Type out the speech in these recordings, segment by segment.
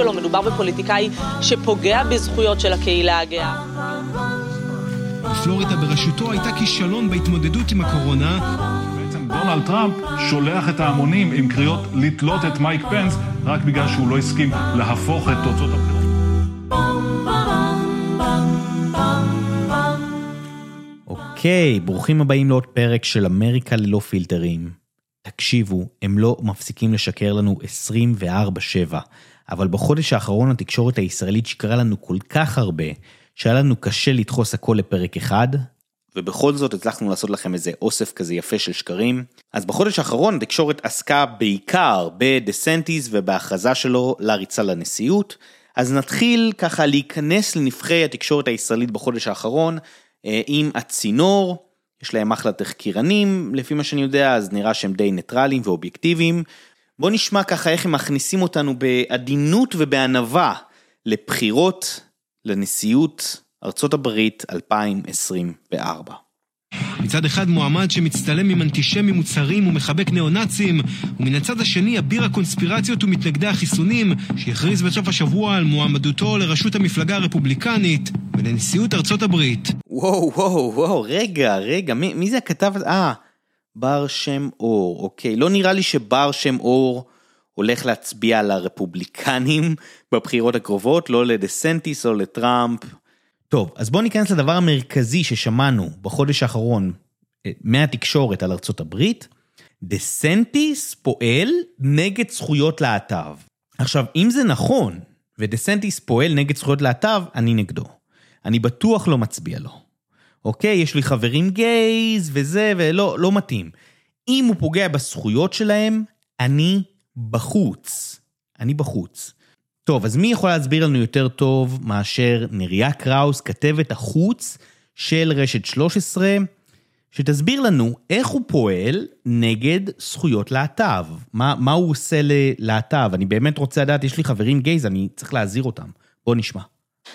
שלו, מדובר בפוליטיקאי שפוגע בזכויות של הקהילה הגאה. פלורידה בראשותו הייתה כישלון בהתמודדות עם הקורונה. בעצם דונלד טראמפ שולח את ההמונים עם קריאות לתלות את מייק פנס רק בגלל שהוא לא הסכים להפוך את תוצאות הבחירות. אוקיי, ברוכים הבאים לעוד פרק של אמריקה ללא פילטרים. תקשיבו, הם לא מפסיקים לשקר לנו 24/7, אבל בחודש האחרון התקשורת הישראלית שקרה לנו כל כך הרבה, שהיה לנו קשה לדחוס הכל לפרק אחד, ובכל זאת הצלחנו לעשות לכם איזה אוסף כזה יפה של שקרים. אז בחודש האחרון התקשורת עסקה בעיקר בדסנטיס ובהכרזה שלו לריצה לנשיאות. אז נתחיל ככה להיכנס לנבחי התקשורת הישראלית בחודש האחרון אה, עם הצינור, יש להם אחלה תחקירנים לפי מה שאני יודע, אז נראה שהם די ניטרלים ואובייקטיביים. בואו נשמע ככה איך הם מכניסים אותנו בעדינות ובענווה לבחירות לנשיאות ארצות הברית 2024. מצד אחד מועמד שמצטלם עם אנטישמים מוצהרים ומחבק ניאו-נאצים, ומן הצד השני אביר הקונספירציות ומתנגדי החיסונים, שהכריז בסוף השבוע על מועמדותו לראשות המפלגה הרפובליקנית ולנשיאות ארצות הברית. וואו, וואו, וואו, רגע, רגע, מי, מי זה הכתב? אה, בר שם אור, אוקיי. לא נראה לי שבר שם אור הולך להצביע לרפובליקנים בבחירות הקרובות, לא לדסנטיס או לטראמפ. טוב, אז בואו ניכנס לדבר המרכזי ששמענו בחודש האחרון אה, מהתקשורת על ארצות הברית. דסנטיס פועל נגד זכויות להט"ב. עכשיו, אם זה נכון, ודסנטיס פועל נגד זכויות להט"ב, אני נגדו. אני בטוח לא מצביע לו. אוקיי, יש לי חברים גייז וזה, ולא, לא מתאים. אם הוא פוגע בזכויות שלהם, אני בחוץ. אני בחוץ. טוב, אז מי יכול להסביר לנו יותר טוב מאשר נריה קראוס, כתבת החוץ של רשת 13, שתסביר לנו איך הוא פועל נגד זכויות להט"ב. מה, מה הוא עושה ללהט"ב? אני באמת רוצה לדעת, יש לי חברים gays, אני צריך להזהיר אותם. בוא נשמע.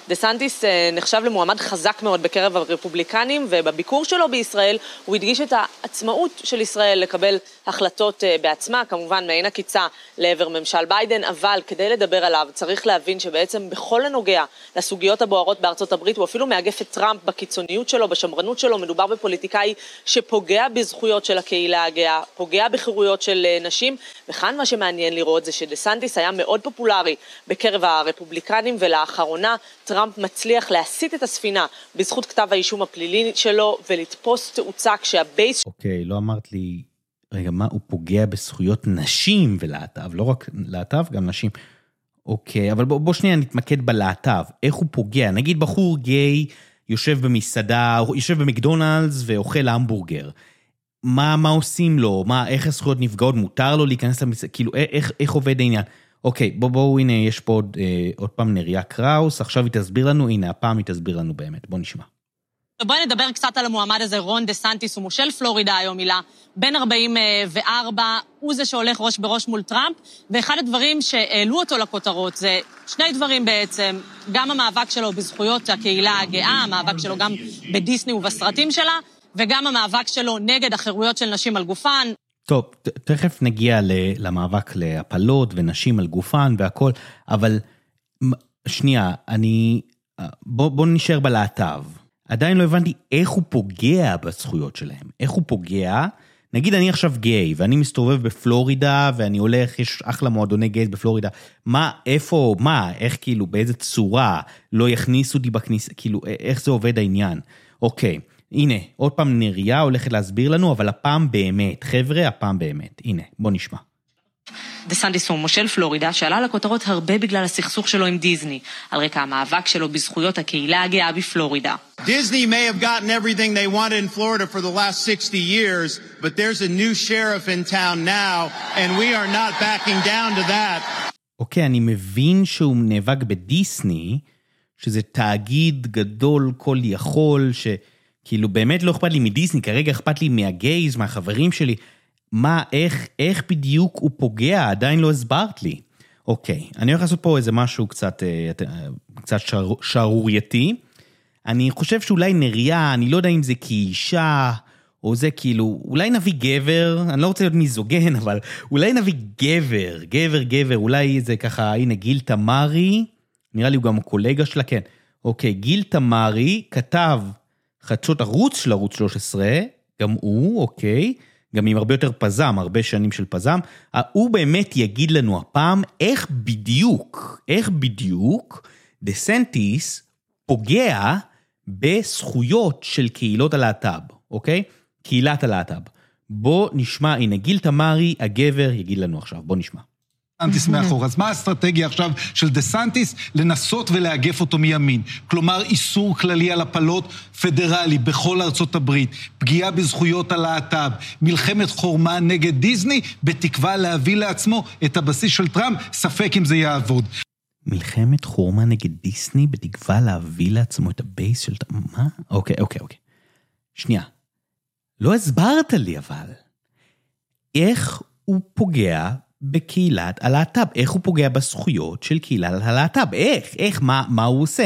דה סנטיס אה, נחשב למועמד חזק מאוד בקרב הרפובליקנים, ובביקור שלו בישראל הוא הדגיש את העצמאות של ישראל לקבל החלטות אה, בעצמה, כמובן מעין עקיצה לעבר ממשל ביידן, אבל כדי לדבר עליו צריך להבין שבעצם בכל הנוגע לסוגיות הבוערות בארצות הברית, הוא אפילו מאגף את טראמפ בקיצוניות שלו, בשמרנות שלו, מדובר בפוליטיקאי שפוגע בזכויות של הקהילה הגאה, פוגע בחירויות של אה, נשים, וכאן מה שמעניין לראות זה שדה סנטיס היה מאוד פופולרי בקרב הרפובליקנים, ולאחרונה טראמפ מצליח להסיט את הספינה בזכות כתב האישום הפלילי שלו ולתפוס תאוצה כשה base... אוקיי, אוקיי, לא אמרת לי, רגע, מה, הוא פוגע בזכויות נשים ולהט"ב, לא רק להט"ב, גם נשים. אוקיי, אוקיי, אבל בוא, בוא שנייה נתמקד בלהט"ב, איך הוא פוגע? נגיד בחור גיי יושב במסעדה, יושב במקדונלדס ואוכל המבורגר. מה, מה עושים לו? מה, איך הזכויות נפגעות? מותר לו להיכנס למסעדה? כאילו, איך, איך עובד העניין? אוקיי, בואו, בוא, הנה, יש פה עוד, אה, עוד פעם נריה קראוס, עכשיו היא תסביר לנו, הנה, הפעם היא תסביר לנו באמת, בואו נשמע. בואי נדבר קצת על המועמד הזה, רון דה סנטיס, הוא מושל פלורידה היום, מילה, בן 44, הוא זה שהולך ראש בראש מול טראמפ, ואחד הדברים שהעלו אותו לכותרות זה שני דברים בעצם, גם המאבק שלו בזכויות הקהילה הגאה, המאבק שלו גם בדיסני ובסרטים שלה, וגם המאבק שלו נגד החירויות של נשים על גופן. טוב, תכף נגיע למאבק להפלות ונשים על גופן והכל, אבל שנייה, אני... בוא, בוא נשאר בלהט"ב. עדיין לא הבנתי איך הוא פוגע בזכויות שלהם. איך הוא פוגע, נגיד אני עכשיו גיי, ואני מסתובב בפלורידה, ואני הולך, יש אחלה מועדוני גיי בפלורידה, מה, איפה, מה, איך כאילו, באיזה צורה, לא יכניסו אותי בכניסה, כאילו, איך זה עובד העניין. אוקיי. הנה, עוד פעם נריה הולכת להסביר לנו, אבל הפעם באמת. חבר'ה, הפעם באמת. הנה, בוא נשמע. דה סנדיס הוא מושל פלורידה שעלה לכותרות הרבה בגלל הסכסוך שלו עם דיסני, על רקע המאבק שלו בזכויות הקהילה הגאה בפלורידה. Disney may have gotten everything they wanted in Florida for the last 60 years, but there's a new sheriff in town now, and we are not backing down to that. אוקיי, okay, אני מבין שהוא נאבק בדיסני, שזה תאגיד גדול כל יכול, ש... כאילו באמת לא אכפת לי מדיסני, כרגע אכפת לי מהגייז, מהחברים שלי. מה, איך, איך בדיוק הוא פוגע? עדיין לא הסברת לי. אוקיי, אני הולך לעשות פה איזה משהו קצת, אה, קצת שערורייתי. אני חושב שאולי נריה, אני לא יודע אם זה כאישה, או זה כאילו, אולי נביא גבר, אני לא רוצה להיות מיזוגן, אבל אולי נביא גבר, גבר, גבר, אולי זה ככה, הנה גיל תמרי, נראה לי הוא גם קולגה שלה, כן. אוקיי, גיל תמרי כתב חדשות ערוץ של ערוץ 13, גם הוא, אוקיי, גם עם הרבה יותר פזם, הרבה שנים של פזם. הוא באמת יגיד לנו הפעם איך בדיוק, איך בדיוק דה סנטיס פוגע בזכויות של קהילות הלהט"ב, אוקיי? קהילת הלהט"ב. בוא נשמע, הנה גיל תמרי, הגבר, יגיד לנו עכשיו, בוא נשמע. סנטיס מאחור. אז מה האסטרטגיה עכשיו של דה סנטיס? לנסות ולאגף אותו מימין. כלומר, איסור כללי על הפלות פדרלי בכל ארצות הברית, פגיעה בזכויות הלהט"ב, מלחמת חורמה נגד דיסני, בתקווה להביא לעצמו את ה base של טראמפ, ספק אם זה יעבוד. מלחמת חורמה נגד דיסני בתקווה להביא לעצמו את ה base של... מה? אוקיי, אוקיי, אוקיי. שנייה. לא הסברת לי אבל. איך הוא פוגע בקהילת הלהט"ב? איך הוא פוגע בזכויות של קהילת הלהט"ב? איך? איך? מה, מה הוא עושה?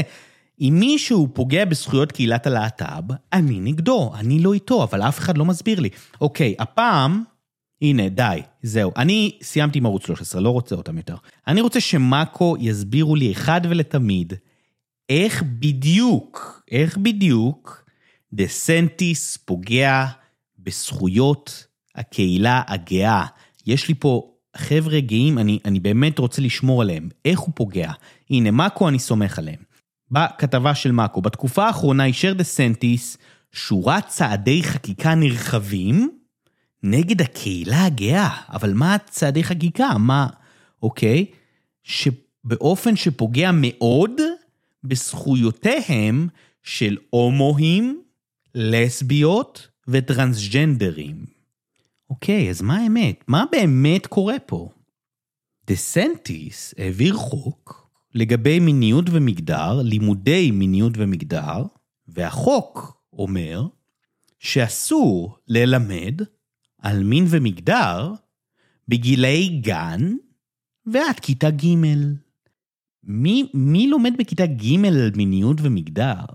אם מישהו פוגע בזכויות קהילת הלהט"ב, אני נגדו, אני לא איתו, אבל אף אחד לא מסביר לי. אוקיי, הפעם, הנה, די, זהו. אני סיימתי עם ערוץ 13, לא רוצה אותם יותר. אני רוצה שמאקו יסבירו לי אחד ולתמיד, איך בדיוק, איך בדיוק, דה סנטיס פוגע בזכויות הקהילה הגאה. יש לי פה חבר'ה גאים, אני, אני באמת רוצה לשמור עליהם. איך הוא פוגע? הנה, מאקו, אני סומך עליהם. בכתבה של מאקו, בתקופה האחרונה אישר דה סנטיס שורת צעדי חקיקה נרחבים נגד הקהילה הגאה. אבל מה צעדי חקיקה? מה... אוקיי? שבאופן שפוגע מאוד בזכויותיהם של הומואים, לסביות וטרנסג'נדרים. אוקיי, אז מה האמת? מה באמת קורה פה? דה סנטיס העביר חוק לגבי מיניות ומגדר, לימודי מיניות ומגדר, והחוק אומר שאסור ללמד על מין ומגדר בגילאי גן ועד כיתה ג'. מי, מי לומד בכיתה ג' על מיניות ומגדר?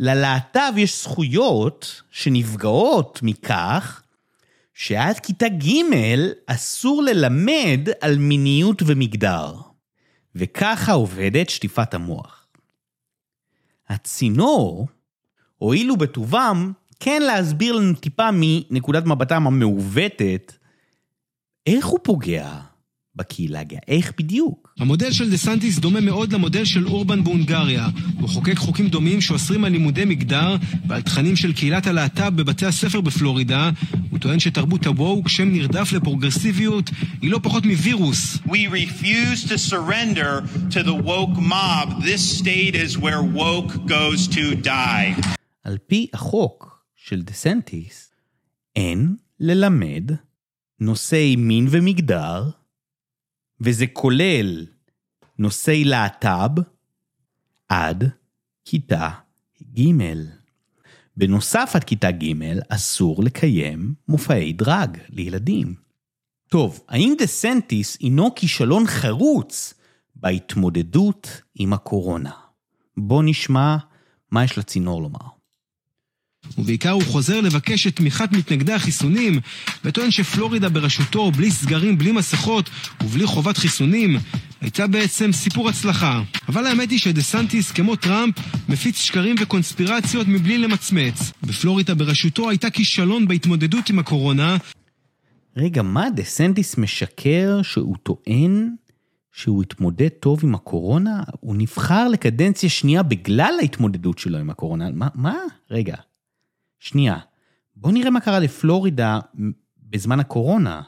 ללהט"ב יש זכויות שנפגעות מכך שעד כיתה ג' אסור ללמד על מיניות ומגדר. וככה עובדת שטיפת המוח. הצינור, הואילו בטובם כן להסביר לנו טיפה מנקודת מבטם המעוותת, איך הוא פוגע בקהילה הגאה. איך בדיוק? המודל של דה סנטיס דומה מאוד למודל של אורבן בהונגריה. הוא חוקק חוקים דומים שאוסרים על לימודי מגדר ועל תכנים של קהילת הלהט"ב בבתי הספר בפלורידה. הוא טוען שתרבות הוואוק, שם נרדף לפרוגרסיביות, היא לא פחות מווירוס. We refuse to surrender to the woke mob. This state is where woke goes to die. על פי החוק של דה סנטיס, אין ללמד נושאי מין ומגדר וזה כולל נושאי להט"ב עד כיתה ג'. בנוסף עד כיתה ג', אסור לקיים מופעי דרג לילדים. טוב, האם דה סנטיס הינו כישלון חרוץ בהתמודדות עם הקורונה? בוא נשמע מה יש לצינור לומר. ובעיקר הוא חוזר לבקש את תמיכת מתנגדי החיסונים, וטוען שפלורידה בראשותו, בלי סגרים, בלי מסכות ובלי חובת חיסונים, הייתה בעצם סיפור הצלחה. אבל האמת היא שדה סנטיס, כמו טראמפ, מפיץ שקרים וקונספירציות מבלי למצמץ. בפלורידה בראשותו הייתה כישלון בהתמודדות עם הקורונה. רגע, מה דה סנטיס משקר שהוא טוען שהוא התמודד טוב עם הקורונה? הוא נבחר לקדנציה שנייה בגלל ההתמודדות שלו עם הקורונה. מה? מה? רגע. שנייה, בוא נראה מה קרה לפלורידה בזמן הקורונה.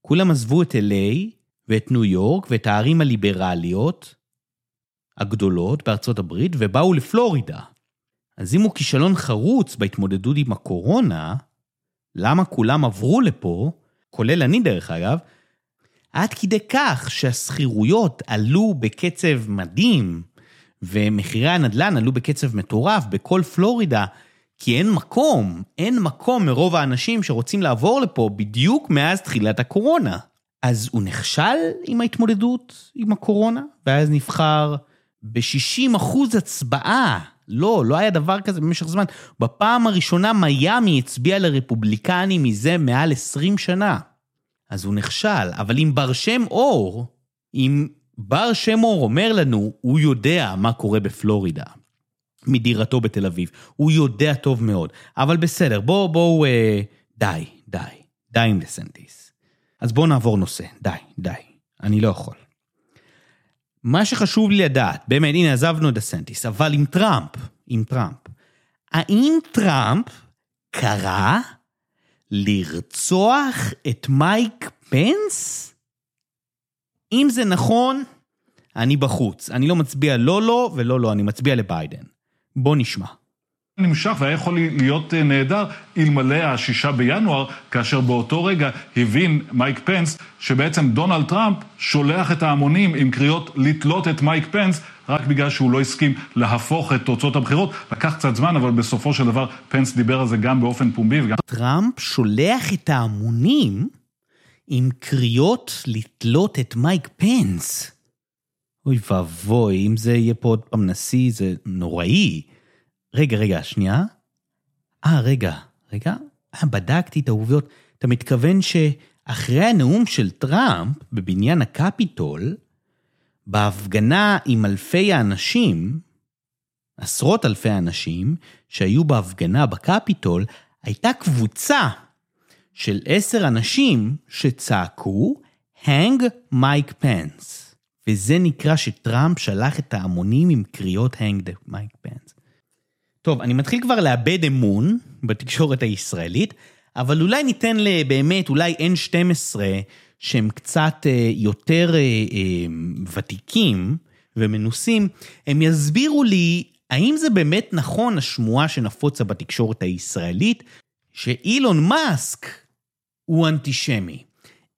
כולם עזבו את LA ואת ניו יורק ואת הערים הליברליות הגדולות בארצות הברית ובאו לפלורידה. אז אם הוא כישלון חרוץ בהתמודדות עם הקורונה, למה כולם עברו לפה, כולל אני דרך אגב, עד כדי כך שהשכירויות עלו בקצב מדהים, ומחירי הנדל"ן עלו בקצב מטורף בכל פלורידה, כי אין מקום, אין מקום מרוב האנשים שרוצים לעבור לפה בדיוק מאז תחילת הקורונה. אז הוא נכשל עם ההתמודדות עם הקורונה, ואז נבחר ב-60% הצבעה לא, לא היה דבר כזה במשך זמן. בפעם הראשונה מיאמי הצביע לרפובליקנים מזה מעל 20 שנה. אז הוא נכשל, אבל אם בר שם אור, אם בר שם אור אומר לנו, הוא יודע מה קורה בפלורידה, מדירתו בתל אביב, הוא יודע טוב מאוד. אבל בסדר, בואו, בואו, אה, די, די, די עם דסנטיס. אז בואו נעבור נושא, די, די, אני לא יכול. מה שחשוב לי לדעת, באמת, הנה עזבנו את דסנטיס, אבל עם טראמפ, עם טראמפ, האם טראמפ קרא לרצוח את מייק פנס? אם זה נכון, אני בחוץ. אני לא מצביע לא לא ולא לא, אני מצביע לביידן. בוא נשמע. נמשך והיה יכול להיות אה, נהדר אלמלא השישה בינואר, כאשר באותו רגע הבין מייק פנס שבעצם דונלד טראמפ שולח את ההמונים עם קריאות לתלות את מייק פנס רק בגלל שהוא לא הסכים להפוך את תוצאות הבחירות. לקח קצת זמן, אבל בסופו של דבר פנס דיבר על זה גם באופן פומבי וגם... טראמפ שולח את ההמונים עם קריאות לתלות את מייק פנס. אוי ואבוי, אם זה יהיה פה עוד פעם נשיא, זה נוראי. רגע, רגע, שנייה. אה, רגע, רגע, אה, בדקתי את העובדות. אתה מתכוון שאחרי הנאום של טראמפ בבניין הקפיטול, בהפגנה עם אלפי האנשים, עשרות אלפי האנשים שהיו בהפגנה בקפיטול, הייתה קבוצה של עשר אנשים שצעקו, Hang מייק פנס. וזה נקרא שטראמפ שלח את ההמונים עם קריאות Hang מייק פנס. טוב, אני מתחיל כבר לאבד אמון בתקשורת הישראלית, אבל אולי ניתן באמת, אולי N12, שהם קצת אה, יותר אה, אה, ותיקים ומנוסים, הם יסבירו לי האם זה באמת נכון השמועה שנפוצה בתקשורת הישראלית, שאילון מאסק הוא אנטישמי.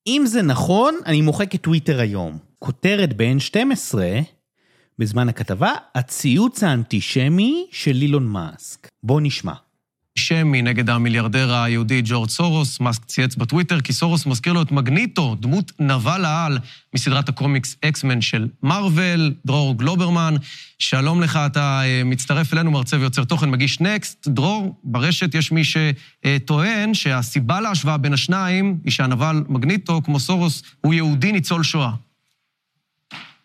אם זה נכון, אני מוחק את טוויטר היום. כותרת ב-N12, בזמן הכתבה, הציוץ האנטישמי של אילון מאסק. בואו נשמע. אנטישמי נגד המיליארדר היהודי ג'ורג' סורוס, מאסק צייץ בטוויטר, כי סורוס מזכיר לו את מגניטו, דמות נבל העל מסדרת הקומיקס אקסמן של מארוול, דרור גלוברמן. שלום לך, אתה אה, מצטרף אלינו, מרצה ויוצר תוכן, מגיש נקסט. דרור, ברשת יש מי שטוען שהסיבה להשוואה בין השניים היא שהנבל מגניטו, כמו סורוס, הוא יהודי ניצול שואה.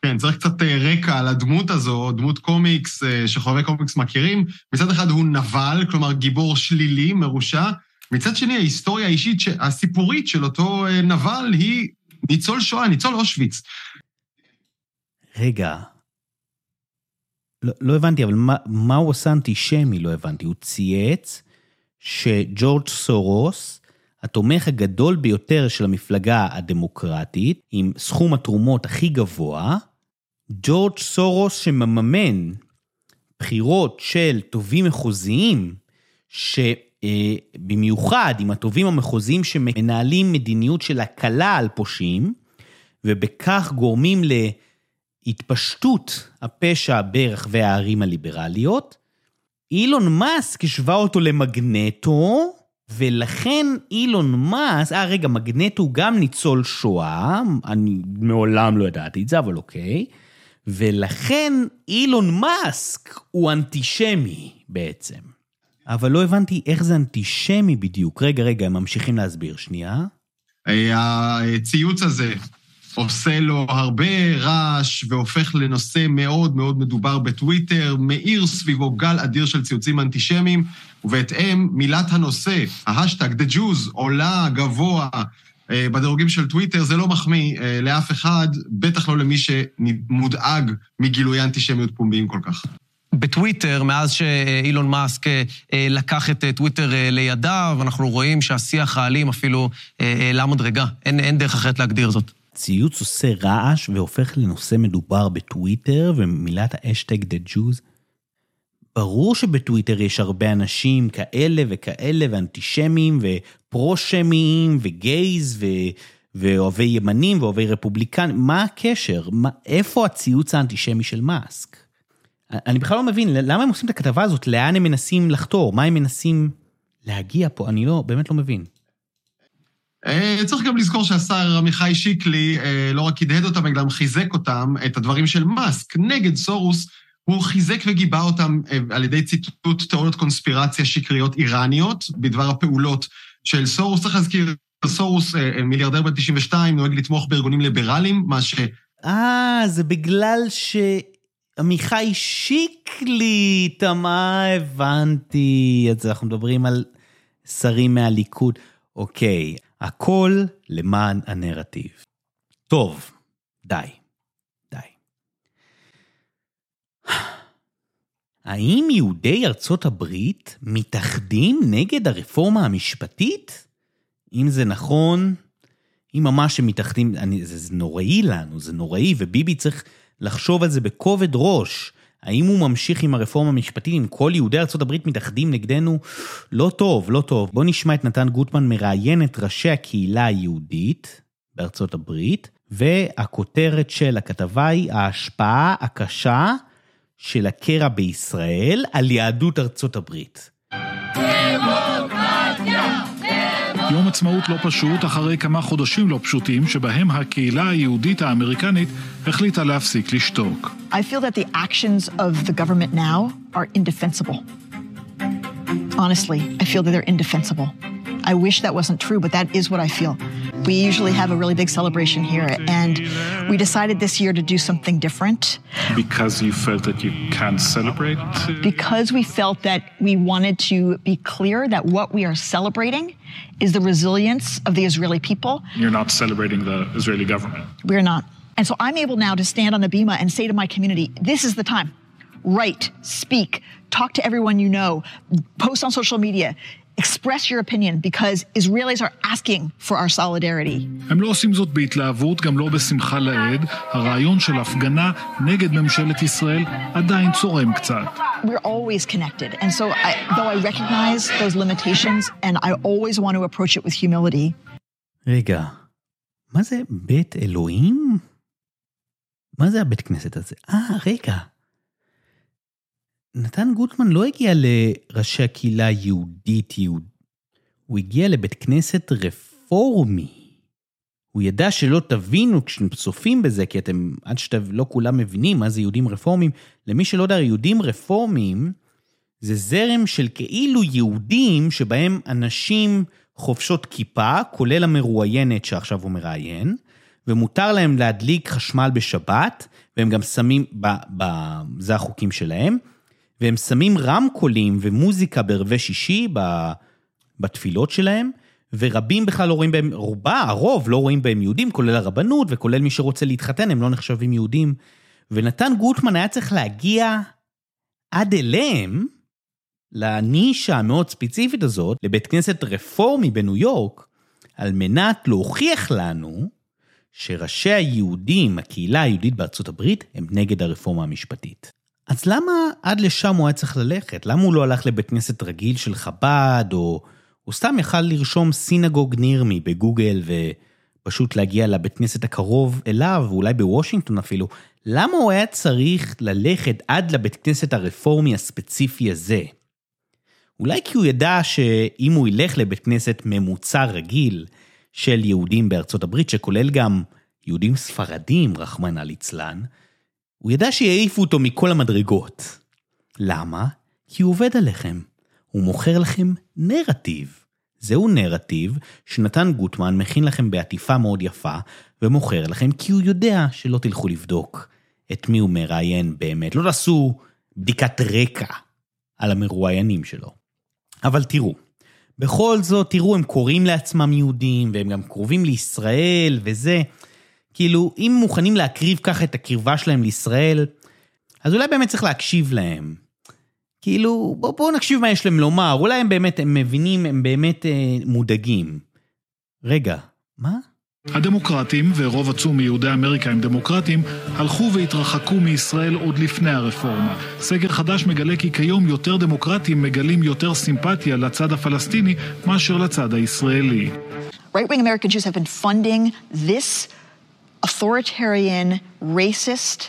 כן, צריך קצת אה, רקע על הדמות הזו, דמות קומיקס אה, שחובבי קומיקס מכירים. מצד אחד הוא נבל, כלומר גיבור שלילי, מרושע. מצד שני, ההיסטוריה האישית, הסיפורית של אותו אה, נבל היא ניצול שואה, ניצול אושוויץ. רגע, לא, לא הבנתי, אבל מה, מה הוא עושה אנטישמי? לא הבנתי. הוא צייץ שג'ורג' סורוס, התומך הגדול ביותר של המפלגה הדמוקרטית, עם סכום התרומות הכי גבוה, ג'ורג' סורוס שמממן בחירות של תובעים מחוזיים, שבמיוחד עם התובעים המחוזיים שמנהלים מדיניות של הקלה על פושעים, ובכך גורמים להתפשטות הפשע ברחבי הערים הליברליות, אילון מאסק השווה אותו למגנטו, ולכן אילון מאסק, אה רגע, מגנטו גם ניצול שואה, אני מעולם לא ידעתי את זה, אבל אוקיי. ולכן אילון מאסק הוא אנטישמי בעצם. אבל לא הבנתי איך זה אנטישמי בדיוק. רגע, רגע, הם ממשיכים להסביר. שנייה. הציוץ הזה עושה לו הרבה רעש והופך לנושא מאוד מאוד מדובר בטוויטר, מאיר סביבו גל אדיר של ציוצים אנטישמיים, ובהתאם מילת הנושא, ה hashtag, The Jews, עולה גבוה אה, בדירוגים של טוויטר, זה לא מחמיא אה, לאף אחד, בטח לא למי שמודאג מגילויי אנטישמיות פומביים כל כך. בטוויטר, מאז שאילון מאסק אה, לקח את טוויטר לידיו, אנחנו רואים שהשיח האלים אפילו העלה מדרגה. אין, אין דרך אחרת להגדיר זאת. ציוץ עושה רעש והופך לנושא מדובר בטוויטר, ומילת האשטג The Jews. ברור שבטוויטר יש הרבה אנשים כאלה וכאלה, ואנטישמים, ופרו-שמיים, וגייז, ו... ואוהבי ימנים ואוהבי רפובליקנים, מה הקשר? מה, איפה הציוץ האנטישמי של מאסק? אני בכלל לא מבין, למה הם עושים את הכתבה הזאת? לאן הם מנסים לחתור? מה הם מנסים להגיע פה? אני לא, באמת לא מבין. אה, צריך גם לזכור שהשר עמיחי שיקלי אה, לא רק הדהד אותם, אלא גם חיזק אותם, את הדברים של מאסק נגד סורוס. הוא חיזק וגיבה אותם אה, על ידי ציטוט תיאוריות קונספירציה שקריות איראניות בדבר הפעולות של סורוס. צריך להזכיר, סורוס, אה, אה, מיליארדר בן 92, נוהג לתמוך בארגונים ליברליים, מה ש... אה, זה בגלל שעמיחי שיקלי, מה הבנתי. אז אנחנו מדברים על שרים מהליכוד. אוקיי, הכל למען הנרטיב. טוב. די. האם יהודי ארצות הברית מתאחדים נגד הרפורמה המשפטית? אם זה נכון, אם ממש הם מתאחדים, אני, זה, זה נוראי לנו, זה נוראי, וביבי צריך לחשוב על זה בכובד ראש. האם הוא ממשיך עם הרפורמה המשפטית, אם כל יהודי ארה"ב מתאחדים נגדנו? לא טוב, לא טוב. בואו נשמע את נתן גוטמן מראיין את ראשי הקהילה היהודית בארצות הברית, והכותרת של הכתבה היא ההשפעה הקשה של הקרע בישראל על יהדות ארצות הברית. יום עצמאות לא פשוט אחרי כמה חודשים לא פשוטים שבהם הקהילה היהודית האמריקנית החליטה להפסיק לשתוק. I feel that the actions of the government now are indefensible. Honestly, I feel that they're indefensible. I wish that wasn't true, but that is what I feel. We usually have a really big celebration here, and we decided this year to do something different. Because you felt that you can't celebrate? Because we felt that we wanted to be clear that what we are celebrating is the resilience of the Israeli people. You're not celebrating the Israeli government. We're not. And so I'm able now to stand on the bima and say to my community, this is the time. Write, speak, talk to everyone you know, post on social media. Express your opinion because Israelis are asking for our solidarity. הם לא עושים זאת בהתלהבות, גם לא בשמחה לאיד. הרעיון של הפגנה נגד ממשלת ישראל עדיין צורם קצת. We're always connected, and so I, though I recognize those limitations, and I always want to approach it with humility. רגע, מה זה בית אלוהים? מה זה הבית כנסת הזה? אה, רגע. נתן גוטמן לא הגיע לראשי הקהילה היהודית יהוד. הוא הגיע לבית כנסת רפורמי. הוא ידע שלא תבינו כשאתם צופים בזה, כי אתם, עד שאתם לא כולם מבינים מה זה יהודים רפורמים, למי שלא יודע, יהודים רפורמים זה זרם של כאילו יהודים שבהם אנשים חובשות כיפה, כולל המרואיינת שעכשיו הוא מראיין, ומותר להם להדליק חשמל בשבת, והם גם שמים, ב, ב, זה החוקים שלהם, והם שמים רמקולים ומוזיקה בערבי שישי בתפילות שלהם, ורבים בכלל לא רואים בהם, רובה, הרוב לא רואים בהם יהודים, כולל הרבנות וכולל מי שרוצה להתחתן, הם לא נחשבים יהודים. ונתן גוטמן היה צריך להגיע עד אליהם, לנישה המאוד ספציפית הזאת, לבית כנסת רפורמי בניו יורק, על מנת להוכיח לנו שראשי היהודים, הקהילה היהודית בארצות הברית, הם נגד הרפורמה המשפטית. אז למה עד לשם הוא היה צריך ללכת? למה הוא לא הלך לבית כנסת רגיל של חב"ד, או הוא סתם יכל לרשום סינגוג נירמי בגוגל ופשוט להגיע לבית כנסת הקרוב אליו, ואולי בוושינגטון אפילו? למה הוא היה צריך ללכת עד לבית כנסת הרפורמי הספציפי הזה? אולי כי הוא ידע שאם הוא ילך לבית כנסת ממוצע רגיל של יהודים בארצות הברית, שכולל גם יהודים ספרדים, רחמנא ליצלן, הוא ידע שיעיפו אותו מכל המדרגות. למה? כי הוא עובד עליכם. הוא מוכר לכם נרטיב. זהו נרטיב שנתן גוטמן מכין לכם בעטיפה מאוד יפה, ומוכר לכם כי הוא יודע שלא תלכו לבדוק את מי הוא מראיין באמת. לא תעשו בדיקת רקע על המרואיינים שלו. אבל תראו, בכל זאת, תראו, הם קוראים לעצמם יהודים, והם גם קרובים לישראל וזה. כאילו, אם מוכנים להקריב ככה את הקרבה שלהם לישראל, אז אולי באמת צריך להקשיב להם. כאילו, בואו בוא נקשיב מה יש להם לומר, אולי הם באמת, הם מבינים, הם באמת אה, מודאגים. רגע, מה? הדמוקרטים, ורוב עצום מיהודי אמריקה הם דמוקרטים, הלכו והתרחקו מישראל עוד לפני הרפורמה. סגר חדש מגלה כי כיום יותר דמוקרטים מגלים יותר סימפתיה לצד הפלסטיני מאשר לצד הישראלי. Right-wing American Jews have been funding this authoritarian, racist,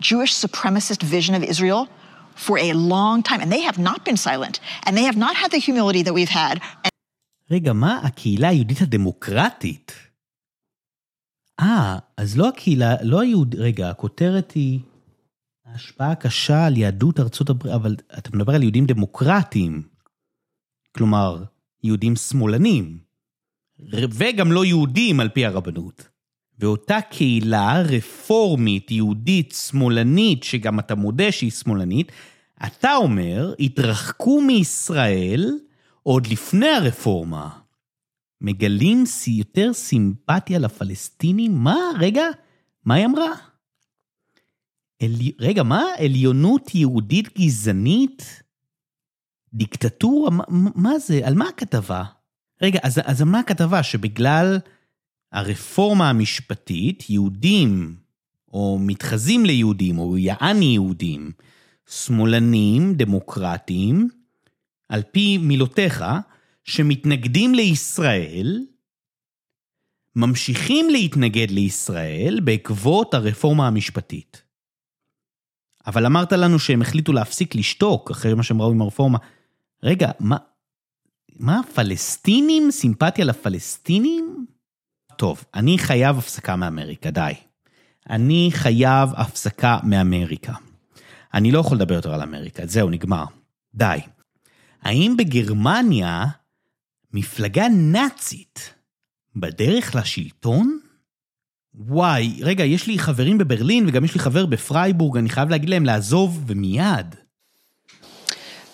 Jewish supremacist vision of Israel for a long time, and they have not been silent, and they have not had the humility that we've had. רגע, מה הקהילה היהודית הדמוקרטית? אה, אז לא הקהילה, לא היהוד... רגע, הכותרת היא... ההשפעה הקשה על יהדות ארצות הברית, אבל אתה מדבר על יהודים דמוקרטיים. כלומר, יהודים שמאלנים. וגם לא יהודים על פי הרבנות. ואותה קהילה רפורמית, יהודית, שמאלנית, שגם אתה מודה שהיא שמאלנית, אתה אומר, התרחקו מישראל עוד לפני הרפורמה. מגלים יותר סימפתיה לפלסטינים? מה? רגע, מה היא אמרה? אל... רגע, מה? עליונות יהודית גזענית? דיקטטורה? מה, מה זה? על מה הכתבה? רגע, אז, אז על מה הכתבה? שבגלל הרפורמה המשפטית, יהודים, או מתחזים ליהודים, או יעני יהודים, שמאלנים, דמוקרטים, על פי מילותיך, שמתנגדים לישראל, ממשיכים להתנגד לישראל בעקבות הרפורמה המשפטית. אבל אמרת לנו שהם החליטו להפסיק לשתוק אחרי מה שהם ראו עם הרפורמה. רגע, מה, מה, פלסטינים? סימפתיה לפלסטינים? טוב, אני חייב הפסקה מאמריקה, די. אני חייב הפסקה מאמריקה. אני לא יכול לדבר יותר על אמריקה, זהו, נגמר. די. האם בגרמניה מפלגה נאצית בדרך לשלטון? וואי, רגע, יש לי חברים בברלין וגם יש לי חבר בפרייבורג, אני חייב להגיד להם לעזוב ומיד.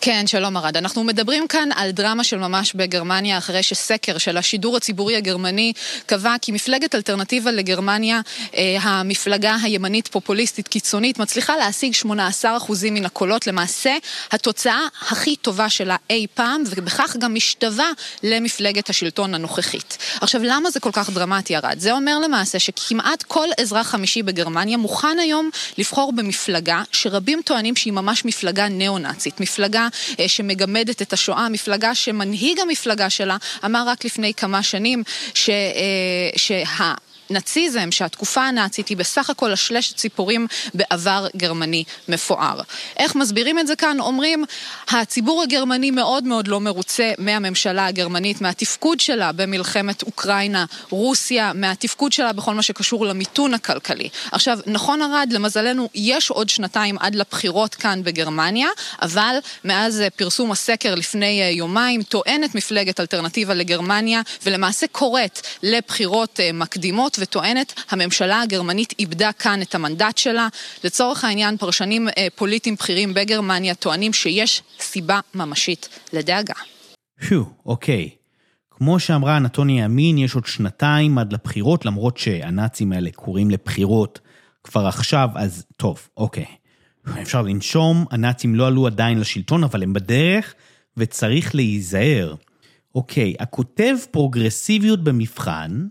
כן, שלום ארד. אנחנו מדברים כאן על דרמה של ממש בגרמניה, אחרי שסקר של השידור הציבורי הגרמני קבע כי מפלגת אלטרנטיבה לגרמניה, אה, המפלגה הימנית פופוליסטית קיצונית, מצליחה להשיג 18% מן הקולות. למעשה, התוצאה הכי טובה שלה אי פעם, ובכך גם משתווה למפלגת השלטון הנוכחית. עכשיו, למה זה כל כך דרמטי, ארד? זה אומר למעשה שכמעט כל אזרח חמישי בגרמניה מוכן היום לבחור במפלגה שרבים טוענים שהיא ממש מפלגה ניאו-נאצית. מפלגה שמגמדת את השואה, מפלגה שמנהיג המפלגה שלה אמר רק לפני כמה שנים. אה, שה... נאציזם, שהתקופה הנאצית היא בסך הכל השלשת ציפורים בעבר גרמני מפואר. איך מסבירים את זה כאן? אומרים, הציבור הגרמני מאוד מאוד לא מרוצה מהממשלה הגרמנית, מהתפקוד שלה במלחמת אוקראינה, רוסיה, מהתפקוד שלה בכל מה שקשור למיתון הכלכלי. עכשיו, נכון ארד, למזלנו, יש עוד שנתיים עד לבחירות כאן בגרמניה, אבל מאז פרסום הסקר לפני אה, יומיים, טוענת מפלגת אלטרנטיבה לגרמניה, ולמעשה קוראת לבחירות אה, מקדימות. וטוענת, הממשלה הגרמנית איבדה כאן את המנדט שלה. לצורך העניין, פרשנים אה, פוליטיים בכירים בגרמניה טוענים שיש סיבה ממשית לדאגה. פיו, אוקיי. כמו שאמרה אנטוניה ימין, יש עוד שנתיים עד לבחירות, למרות שהנאצים האלה קוראים לבחירות כבר עכשיו, אז טוב, אוקיי. אפשר לנשום, הנאצים לא עלו עדיין לשלטון, אבל הם בדרך, וצריך להיזהר. אוקיי, הכותב פרוגרסיביות במבחן,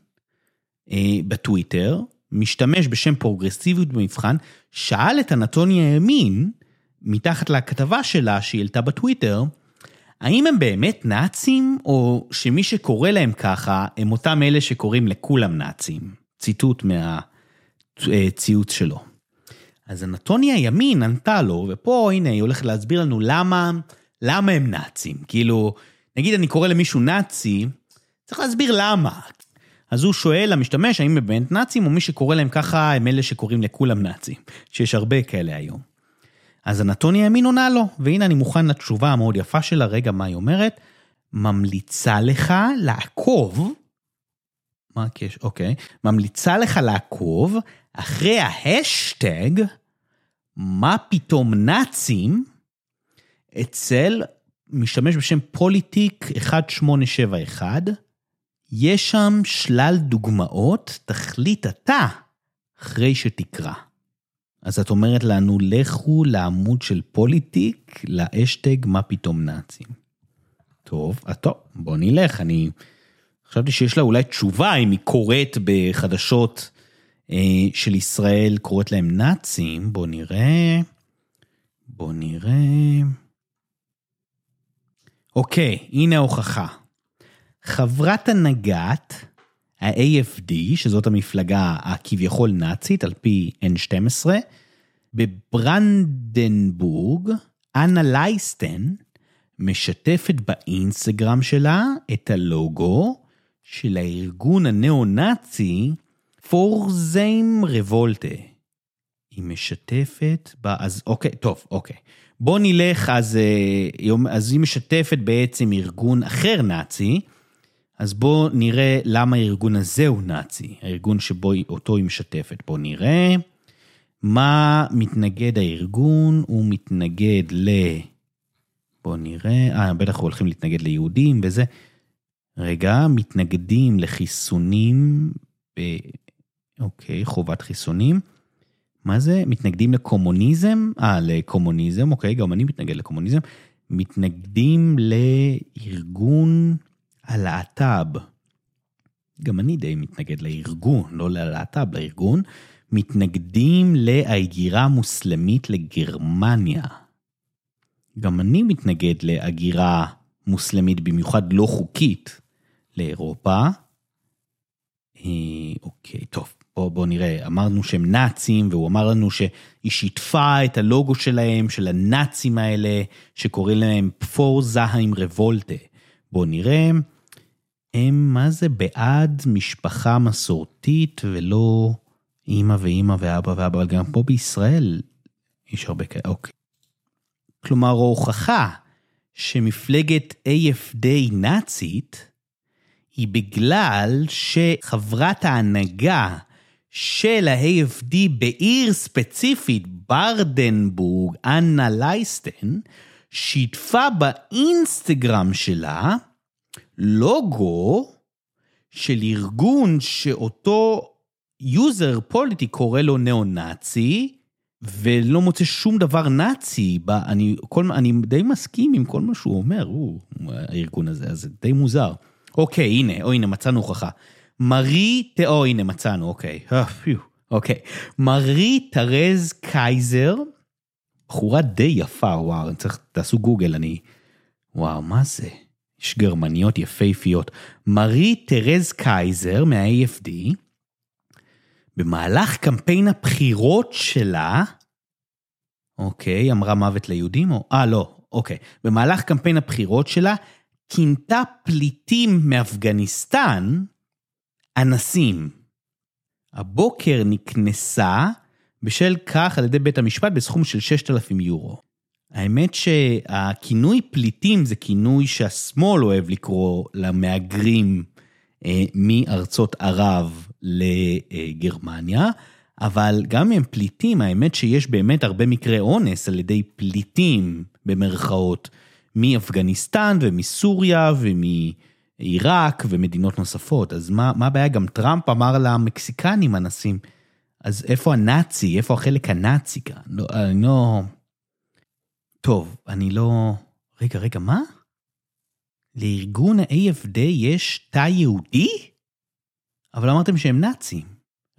בטוויטר, משתמש בשם פרוגרסיביות במבחן, שאל את אנטוניה ימין, מתחת לכתבה שלה שהיא העלתה בטוויטר, האם הם באמת נאצים, או שמי שקורא להם ככה, הם אותם אלה שקוראים לכולם נאצים? ציטוט מהציוץ שלו. אז אנטוניה ימין ענתה לו, ופה הנה היא הולכת להסביר לנו למה, למה הם נאצים. כאילו, נגיד אני קורא למישהו נאצי, צריך להסביר למה. אז הוא שואל למשתמש האם הם באמת נאצים, או מי שקורא להם ככה הם אלה שקוראים לכולם נאצים, שיש הרבה כאלה היום. אז אנטוניה ימין עונה לו, והנה אני מוכן לתשובה המאוד יפה שלה, רגע, מה היא אומרת? ממליצה לך לעקוב, מה הקשר? אוקיי. ממליצה לך לעקוב אחרי ההשטג, מה פתאום נאצים, אצל משתמש בשם פוליטיק 1871, יש שם שלל דוגמאות, תחליט אתה אחרי שתקרא. אז את אומרת לנו, לכו לעמוד של פוליטיק, לאשטג מה פתאום נאצים. טוב, אז טוב, בוא נלך, אני חשבתי שיש לה אולי תשובה אם היא קוראת בחדשות אה, של ישראל, קוראת להם נאצים, בוא נראה, בוא נראה. אוקיי, הנה ההוכחה. חברת הנהגת ה-AFD, שזאת המפלגה הכביכול נאצית על פי N12, בברנדנבורג, אנה לייסטן משתפת באינסטגרם שלה את הלוגו של הארגון הנאו-נאצי פורזיים רבולטה. היא משתפת, ב... אז אוקיי, טוב, אוקיי. בוא נלך, אז, אה, אז היא משתפת בעצם ארגון אחר נאצי, אז בואו נראה למה הארגון הזה הוא נאצי, הארגון שבו אותו היא משתפת. בואו נראה מה מתנגד הארגון, הוא מתנגד ל... בואו נראה, אה, בטח הולכים להתנגד ליהודים וזה. רגע, מתנגדים לחיסונים, ב... אוקיי, חובת חיסונים. מה זה? מתנגדים לקומוניזם? אה, לקומוניזם, אוקיי, גם אני מתנגד לקומוניזם. מתנגדים לארגון הלהט"ב. גם אני די מתנגד לארגון, לא ללהט"ב, לארגון. מתנגדים להגירה המוסלמית לגרמניה. גם אני מתנגד להגירה מוסלמית, במיוחד לא חוקית, לאירופה. אה, אוקיי, טוב, בואו בוא נראה, אמרנו שהם נאצים, והוא אמר לנו שהיא שיתפה את הלוגו שלהם, של הנאצים האלה, שקוראים להם פפור זהיים רבולטה. בואו נראה, הם מה זה בעד משפחה מסורתית ולא אימא ואימא ואבא ואבא, אבל גם פה בישראל יש הרבה כאלה, אוקיי. כלומר, ההוכחה שמפלגת AFD נאצית, היא בגלל שחברת ההנהגה של ה-AFD בעיר ספציפית, ברדנבורג, אנה לייסטן, שיתפה באינסטגרם שלה לוגו של ארגון שאותו user פוליטי קורא לו ניאו-נאצי, ולא מוצא שום דבר נאצי, אני, כל, אני די מסכים עם כל מה שהוא אומר, הוא, הארגון הזה, אז זה די מוזר. אוקיי, הנה, או הנה, מצאנו הוכחה. מרי, או הנה, מצאנו, אוקיי. אה, אוקיי. מרי תרז קייזר, בחורה די יפה, וואו, אני צריך, תעשו גוגל, אני... וואו, מה זה? יש גרמניות יפהפיות. מרי תרז קייזר מה-AFD, במהלך קמפיין הבחירות שלה, אוקיי, אמרה מוות ליהודים, או... אה, לא, אוקיי. במהלך קמפיין הבחירות שלה, כינתה פליטים מאפגניסטן אנסים. הבוקר נקנסה בשל כך על ידי בית המשפט בסכום של 6,000 יורו. האמת שהכינוי פליטים זה כינוי שהשמאל אוהב לקרוא למהגרים אה, מארצות ערב לגרמניה, אבל גם אם הם פליטים, האמת שיש באמת הרבה מקרי אונס על ידי פליטים, במרכאות, מאפגניסטן ומסוריה ומעיראק ומדינות נוספות. אז מה, מה הבעיה? גם טראמפ אמר למקסיקנים אנסים, אז איפה הנאצי? איפה החלק הנאצי כאן? לא, אני לא... טוב, אני לא... רגע, רגע, מה? לארגון ה-AFD יש תא יהודי? אבל אמרתם שהם נאצים.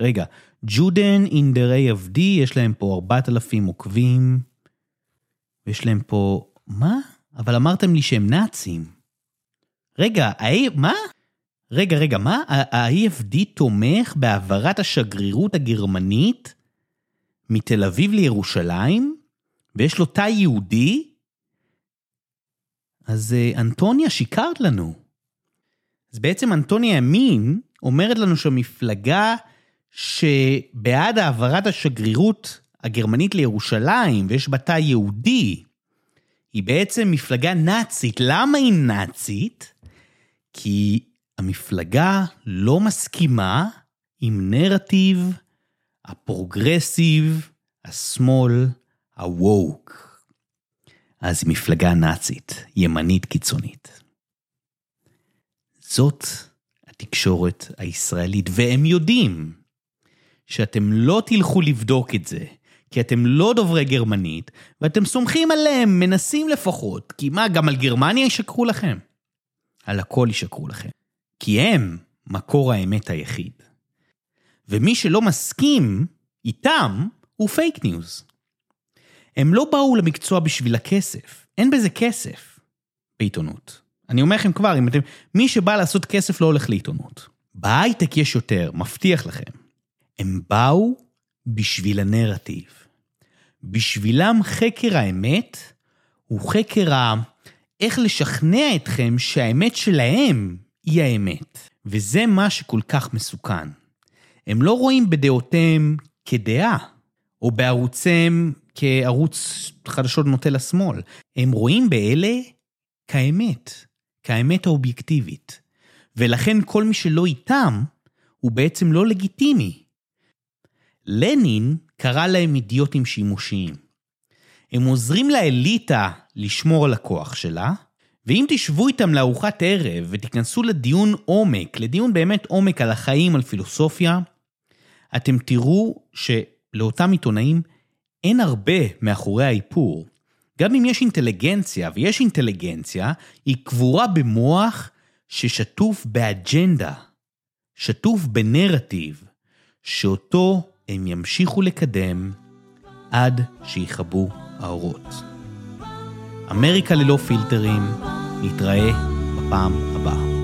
רגע, ג'ודן אינדר AFD, יש להם פה 4,000 עוקבים, ויש להם פה... מה? אבל אמרתם לי שהם נאצים. רגע, ה- מה? רגע, רגע, מה? ה-AFD תומך בהעברת השגרירות הגרמנית מתל אביב לירושלים, ויש לו תא יהודי? אז אה, אנטוניה, שיקרת לנו. אז בעצם אנטוניה ימין אומרת לנו שהמפלגה שבעד העברת השגרירות הגרמנית לירושלים, ויש בה תא יהודי, היא בעצם מפלגה נאצית. למה היא נאצית? כי המפלגה לא מסכימה עם נרטיב הפרוגרסיב, השמאל, הווק. אז היא מפלגה נאצית, ימנית קיצונית. זאת התקשורת הישראלית, והם יודעים שאתם לא תלכו לבדוק את זה, כי אתם לא דוברי גרמנית, ואתם סומכים עליהם, מנסים לפחות, כי מה, גם על גרמניה ישקרו לכם? על הכל ישקרו לכם. כי הם מקור האמת היחיד. ומי שלא מסכים איתם, הוא fake news. הם לא באו למקצוע בשביל הכסף, אין בזה כסף בעיתונות. אני אומר לכם כבר, אם אתם, מי שבא לעשות כסף לא הולך לעיתונות. בהייטק יש יותר, מבטיח לכם. הם באו בשביל הנרטיב. בשבילם חקר האמת הוא חקר ה... איך לשכנע אתכם שהאמת שלהם היא האמת. וזה מה שכל כך מסוכן. הם לא רואים בדעותיהם כדעה, או בערוציהם כערוץ חדשות נוטה לשמאל. הם רואים באלה כאמת, כאמת האובייקטיבית. ולכן כל מי שלא איתם, הוא בעצם לא לגיטימי. לנין קרא להם אידיוטים שימושיים. הם עוזרים לאליטה לשמור על הכוח שלה, ואם תשבו איתם לארוחת ערב ותיכנסו לדיון עומק, לדיון באמת עומק על החיים, על פילוסופיה, אתם תראו שלאותם עיתונאים אין הרבה מאחורי האיפור. גם אם יש אינטליגנציה, ויש אינטליגנציה, היא קבורה במוח ששטוף באג'נדה, שטוף בנרטיב, שאותו הם ימשיכו לקדם עד שיכבו האורות. אמריקה ללא פילטרים, נתראה בפעם הבאה.